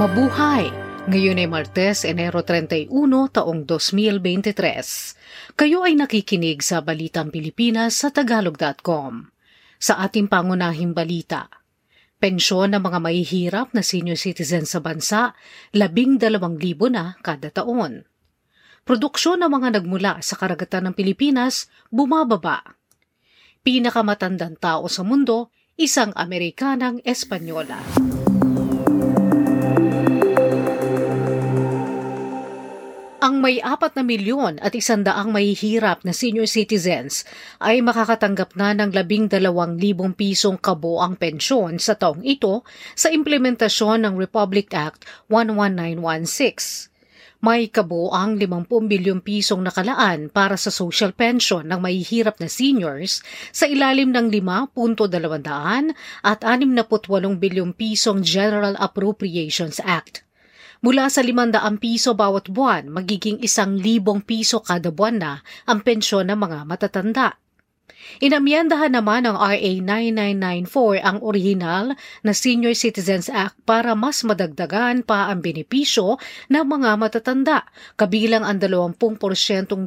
Mabuhay! Ngayon ay Martes, Enero 31, taong 2023. Kayo ay nakikinig sa Balitang Pilipinas sa Tagalog.com. Sa ating pangunahing balita, pensyon ng mga mahihirap na senior citizen sa bansa, labing dalawang libo na kada taon. Produksyon ng mga nagmula sa karagatan ng Pilipinas bumababa. Pinakamatandang tao sa mundo, isang Amerikanang Espanyola. Ang may apat na milyon at isandaang mahihirap na senior citizens ay makakatanggap na ng labing dalawang libong pisong kabuang pensyon sa taong ito sa implementasyon ng Republic Act 11916 may kabuang 50 bilyong pisong nakalaan para sa social pension ng mahihirap na seniors sa ilalim ng 5.200 at 68 bilyong pisong General Appropriations Act. Mula sa 500 piso bawat buwan, magiging 1,000 piso kada buwan na ang pensyon ng mga matatanda. Inamyendahan naman ng RA 9994 ang orihinal na Senior Citizens Act para mas madagdagan pa ang benepisyo ng mga matatanda, kabilang ang 20%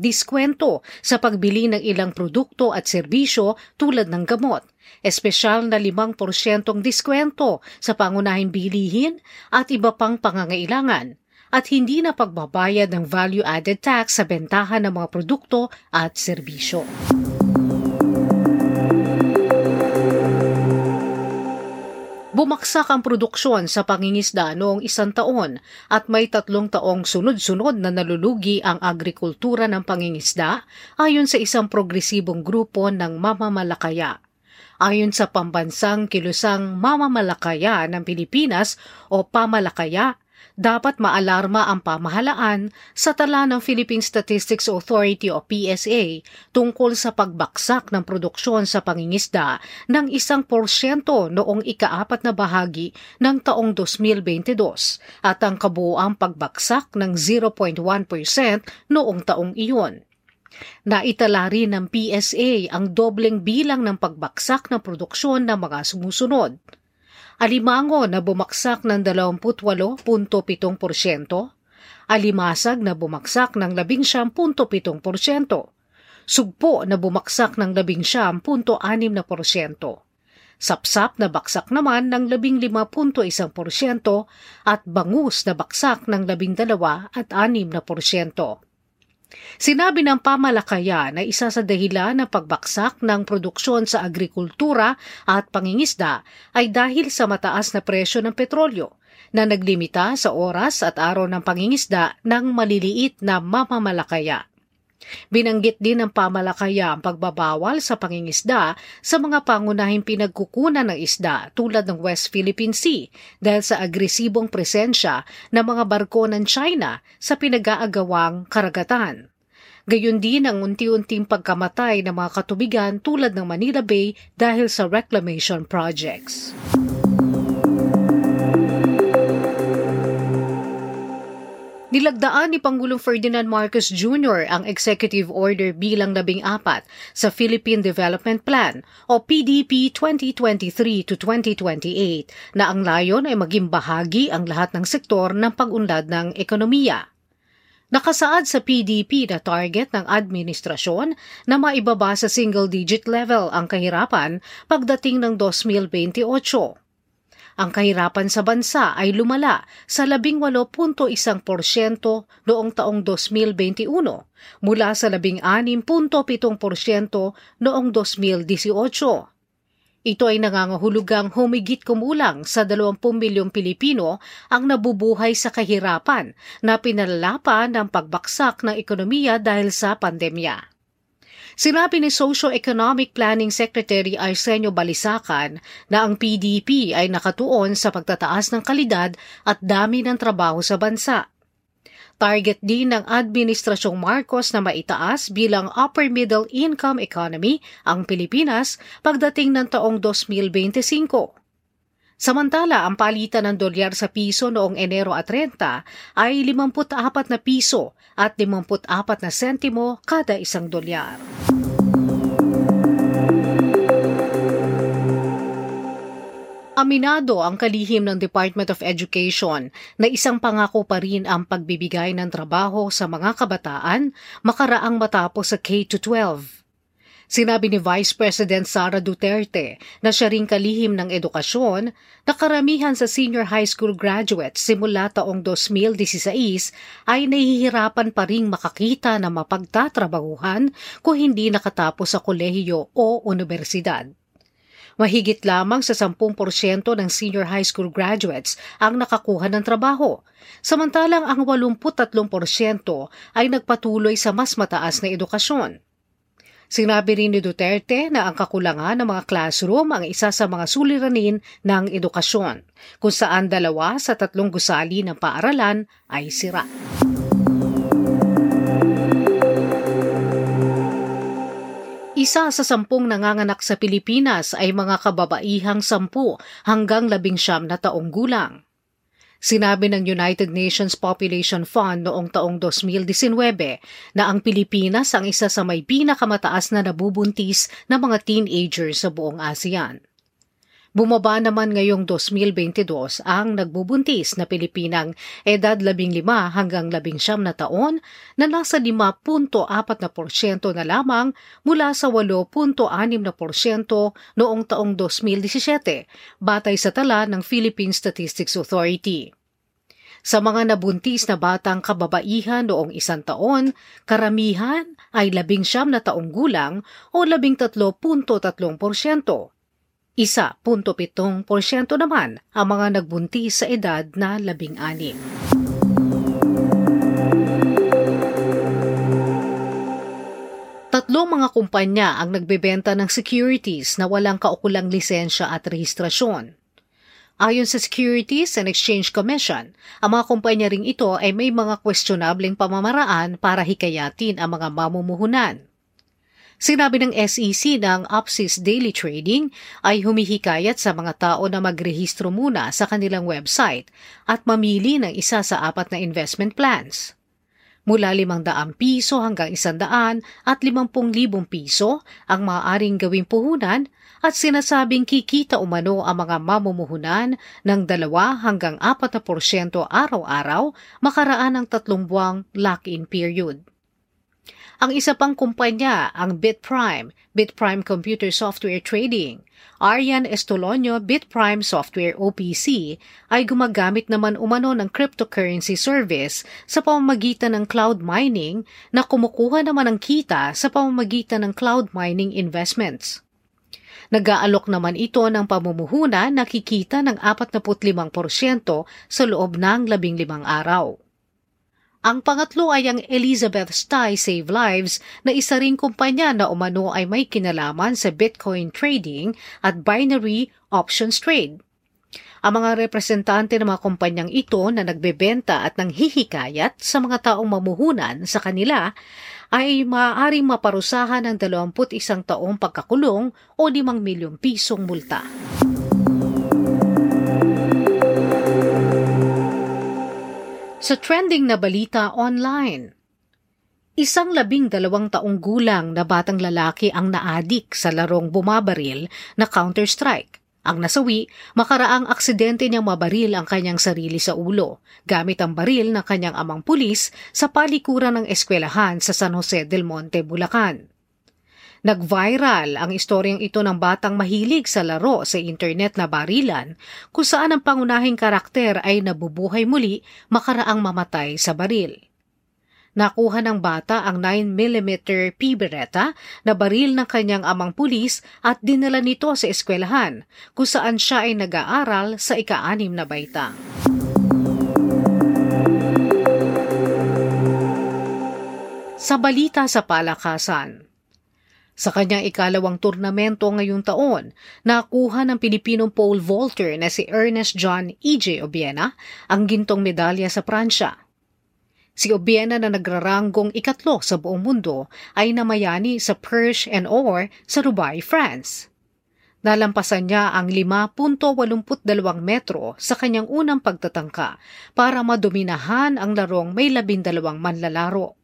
diskwento sa pagbili ng ilang produkto at serbisyo tulad ng gamot espesyal na 5% diskwento sa pangunahing bilihin at iba pang pangangailangan at hindi na pagbabayad ng value-added tax sa bentahan ng mga produkto at serbisyo. Bumaksak ang produksyon sa pangingisda noong isang taon at may tatlong taong sunod-sunod na nalulugi ang agrikultura ng pangingisda ayon sa isang progresibong grupo ng mamamalakaya. Ayon sa pambansang kilusang mamamalakaya ng Pilipinas o pamalakaya, dapat maalarma ang pamahalaan sa tala ng Philippine Statistics Authority o PSA tungkol sa pagbaksak ng produksyon sa pangingisda ng isang porsyento noong ikaapat na bahagi ng taong 2022 at ang kabuuang pagbaksak ng 0.1% noong taong iyon. Naitala rin ng PSA ang dobleng bilang ng pagbaksak ng produksyon ng mga sumusunod. Alimango na bumaksak ng 28.7%, alimasag na bumagsak ng 11.7%, sugpo na bumagsak ng 11.6%, sapsap na baksak naman ng 15.1% at bangus na baksak ng 12 at 6%. Sinabi ng pamalakaya na isa sa dahilan ng pagbaksak ng produksyon sa agrikultura at pangingisda ay dahil sa mataas na presyo ng petrolyo na naglimita sa oras at araw ng pangingisda ng maliliit na mamamalakaya. Binanggit din ng pamalakaya ang pagbabawal sa pangingisda sa mga pangunahing pinagkukunan ng isda tulad ng West Philippine Sea dahil sa agresibong presensya ng mga barko ng China sa pinag-aagawang karagatan. Gayon din ang unti-unting pagkamatay ng mga katubigan tulad ng Manila Bay dahil sa reclamation projects. Nilagdaan ni Pangulong Ferdinand Marcos Jr. ang executive order bilang labing apat sa Philippine Development Plan o PDP 2023 to 2028 na ang layon ay maging bahagi ang lahat ng sektor ng pag-unlad ng ekonomiya. Nakasaad sa PDP na target ng administrasyon na maibaba sa single-digit level ang kahirapan pagdating ng 2028. Ang kahirapan sa bansa ay lumala sa 18.1% noong taong 2021 mula sa 16.7% noong 2018. Ito ay nangangahulugang humigit kumulang sa 20 milyong Pilipino ang nabubuhay sa kahirapan na pinalapa ng pagbaksak ng ekonomiya dahil sa pandemya. Sinabi ni Socio-Economic Planning Secretary Arsenio Balisacan na ang PDP ay nakatuon sa pagtataas ng kalidad at dami ng trabaho sa bansa. Target din ng Administrasyong Marcos na maitaas bilang upper middle income economy ang Pilipinas pagdating ng taong 2025. Samantala, ang palitan ng dolyar sa piso noong Enero at 30 ay 54 na piso at 54 na sentimo kada isang dolyar. Aminado ang kalihim ng Department of Education na isang pangako pa rin ang pagbibigay ng trabaho sa mga kabataan makaraang matapos sa K-12. Sinabi ni Vice President Sara Duterte na siya ring kalihim ng edukasyon na karamihan sa senior high school graduates simula taong 2016 ay nahihirapan pa ring makakita na mapagtatrabahuhan kung hindi nakatapos sa kolehiyo o universidad. Mahigit lamang sa 10% ng senior high school graduates ang nakakuha ng trabaho, samantalang ang 83% ay nagpatuloy sa mas mataas na edukasyon. Sinabi rin ni Duterte na ang kakulangan ng mga classroom ang isa sa mga suliranin ng edukasyon, kung saan dalawa sa tatlong gusali ng paaralan ay sira. Isa sa sampung nanganganak sa Pilipinas ay mga kababaihang sampu hanggang labing siyam na taong gulang. Sinabi ng United Nations Population Fund noong taong 2019 na ang Pilipinas ang isa sa may pinakamataas na nabubuntis na mga teenagers sa buong ASEAN. Bumaba naman ngayong 2022 ang nagbubuntis na Pilipinang edad 15 hanggang 19 na taon na nasa 5.4% na lamang mula sa 8.6% noong taong 2017 batay sa tala ng Philippine Statistics Authority. Sa mga nabuntis na batang kababaihan noong isang taon, karamihan ay labing siyam na taong gulang o labing tatlo punto tatlong porsyento isa, punto pitong porsyento naman ang mga nagbuntis sa edad na labing anim. Tatlong mga kumpanya ang nagbebenta ng securities na walang kaukulang lisensya at rehistrasyon. Ayon sa Securities and Exchange Commission, ang mga kumpanya ring ito ay may mga questionableng pamamaraan para hikayatin ang mga mamumuhunan. Sinabi ng SEC ng Opsys Daily Trading ay humihikayat sa mga tao na magrehistro muna sa kanilang website at mamili ng isa sa apat na investment plans. Mula 500 piso hanggang 100 at 50,000 piso ang maaaring gawing puhunan at sinasabing kikita umano ang mga mamumuhunan ng 2 hanggang 4% araw-araw makaraan ng tatlong buwang lock-in period. Ang isa pang kumpanya, ang Bitprime, Bitprime Computer Software Trading, Arian Estolonio Bitprime Software OPC ay gumagamit naman umano ng cryptocurrency service sa pamamagitan ng cloud mining na kumukuha naman ng kita sa pamamagitan ng cloud mining investments. Nag-aalok naman ito ng pamumuhuna na kikita ng 45% sa loob ng 15 araw. Ang pangatlo ay ang Elizabeth Stye Save Lives na isa ring kumpanya na umano ay may kinalaman sa Bitcoin trading at binary options trade. Ang mga representante ng mga kumpanyang ito na nagbebenta at nanghihikayat sa mga taong mamuhunan sa kanila ay maaaring maparusahan ng 21 taong pagkakulong o 5 milyong pisong multa. Sa trending na balita online, Isang labing dalawang taong gulang na batang lalaki ang naadik sa larong bumabaril na Counter-Strike. Ang nasawi, makaraang aksidente niyang mabaril ang kanyang sarili sa ulo, gamit ang baril ng kanyang amang pulis sa palikuran ng eskwelahan sa San Jose del Monte, Bulacan. Nag-viral ang istoryang ito ng batang mahilig sa laro sa internet na barilan kung saan ang pangunahing karakter ay nabubuhay muli makaraang mamatay sa baril. Nakuha ng bata ang 9mm P Beretta na baril ng kanyang amang pulis at dinala nito sa eskwelahan kung saan siya ay nag-aaral sa ika-anim na baitang. Sa balita sa palakasan, sa kanyang ikalawang turnamento ngayong taon, nakuha ng Pilipinong pole vaulter na si Ernest John E.J. Obiena ang gintong medalya sa Pransya. Si Obiena na nagraranggong ikatlo sa buong mundo ay namayani sa Perche and Or sa Dubai, France. Nalampasan niya ang 5.82 metro sa kanyang unang pagtatangka para madominahan ang larong may labindalawang manlalaro.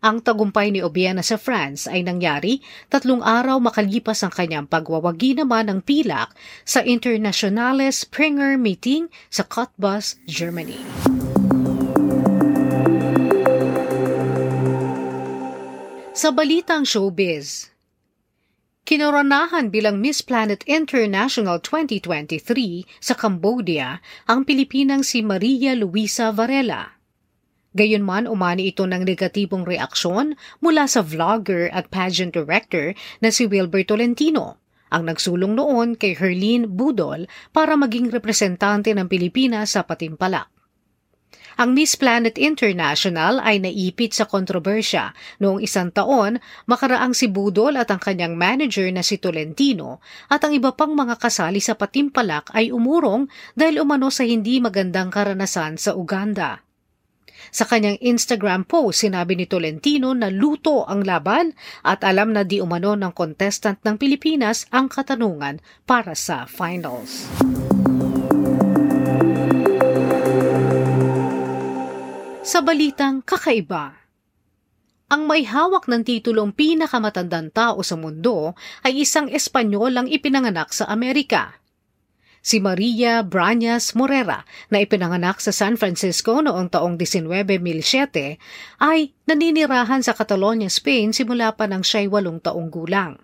Ang tagumpay ni Obiena sa France ay nangyari tatlong araw makalipas ang kanyang pagwawagi naman ng pilak sa Internationale Springer Meeting sa Cottbus, Germany. Sa balitang showbiz, Kinoronahan bilang Miss Planet International 2023 sa Cambodia ang Pilipinang si Maria Luisa Varela. Gayunman umani ito ng negatibong reaksyon mula sa vlogger at pageant director na si Wilbur Tolentino, ang nagsulong noon kay Herlene Budol para maging representante ng Pilipinas sa Patimpalak. Ang Miss Planet International ay naipit sa kontrobersya noong isang taon makaraang si Budol at ang kanyang manager na si Tolentino at ang iba pang mga kasali sa Patimpalak ay umurong dahil umano sa hindi magandang karanasan sa Uganda. Sa kanyang Instagram post, sinabi ni Tolentino na luto ang laban at alam na di umano ng contestant ng Pilipinas ang katanungan para sa finals. Sa balitang kakaiba, ang may hawak ng titulong pinakamatandang tao sa mundo ay isang Espanyol ang ipinanganak sa Amerika si Maria Brañas Morera na ipinanganak sa San Francisco noong taong 1907 ay naninirahan sa Catalonia, Spain simula pa ng siya'y walong taong gulang.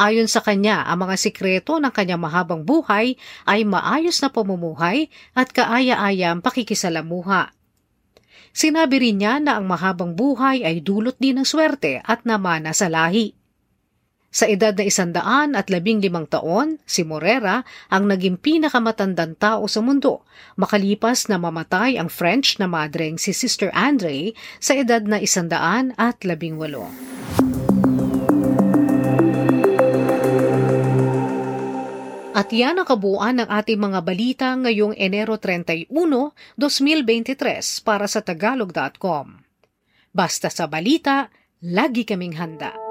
Ayon sa kanya, ang mga sikreto ng kanyang mahabang buhay ay maayos na pamumuhay at kaaya-ayang pakikisalamuha. Sinabi rin niya na ang mahabang buhay ay dulot din ng swerte at namana sa lahi. Sa edad na isandaan at labing limang taon, si Morera ang naging pinakamatandang tao sa mundo, makalipas na mamatay ang French na madreng si Sister Andre sa edad na isandaan at labing walo. At yan ang kabuuan ng ating mga balita ngayong Enero 31, 2023 para sa Tagalog.com. Basta sa balita, lagi kaming handa.